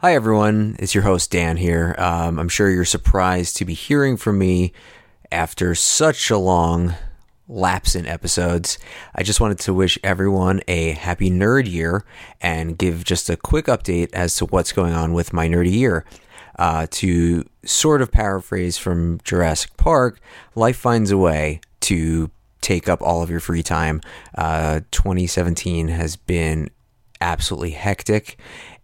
Hi, everyone. It's your host, Dan, here. Um, I'm sure you're surprised to be hearing from me after such a long lapse in episodes. I just wanted to wish everyone a happy nerd year and give just a quick update as to what's going on with my nerdy year. Uh, to sort of paraphrase from Jurassic Park, life finds a way to take up all of your free time. Uh, 2017 has been absolutely hectic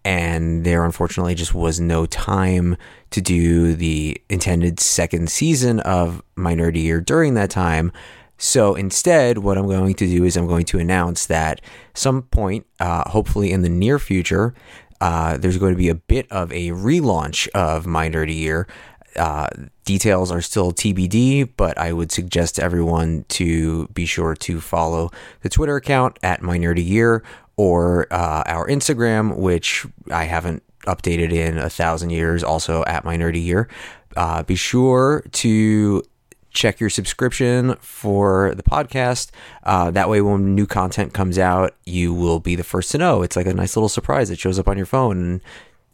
and there unfortunately just was no time to do the intended second season of my nerdy year during that time. So instead what i'm going to do is i'm going to announce that some point uh, hopefully in the near future uh, there's going to be a bit of a relaunch of my nerdy year. Uh, details are still TBD, but I would suggest everyone to be sure to follow the Twitter account at My Nerdy Year or uh, our Instagram, which I haven't updated in a thousand years, also at my nerdy year. Uh, be sure to check your subscription for the podcast. Uh, that way, when new content comes out, you will be the first to know. It's like a nice little surprise that shows up on your phone. And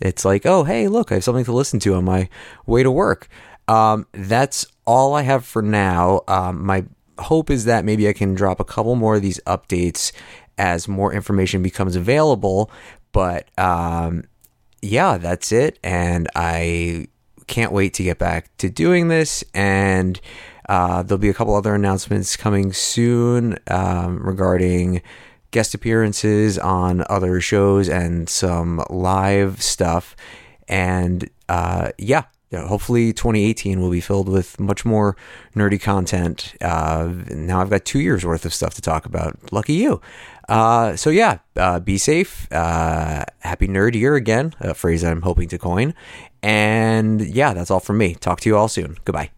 it's like, oh, hey, look, I have something to listen to on my way to work. Um, that's all I have for now. Um, my hope is that maybe I can drop a couple more of these updates as more information becomes available. But um, yeah, that's it. And I can't wait to get back to doing this. And uh, there'll be a couple other announcements coming soon um, regarding guest appearances on other shows and some live stuff. And uh, yeah, hopefully 2018 will be filled with much more nerdy content. Uh, now I've got two years worth of stuff to talk about. Lucky you. Uh, so yeah, uh, be safe. Uh, happy nerd year again, a phrase I'm hoping to coin. And yeah, that's all from me. Talk to you all soon. Goodbye.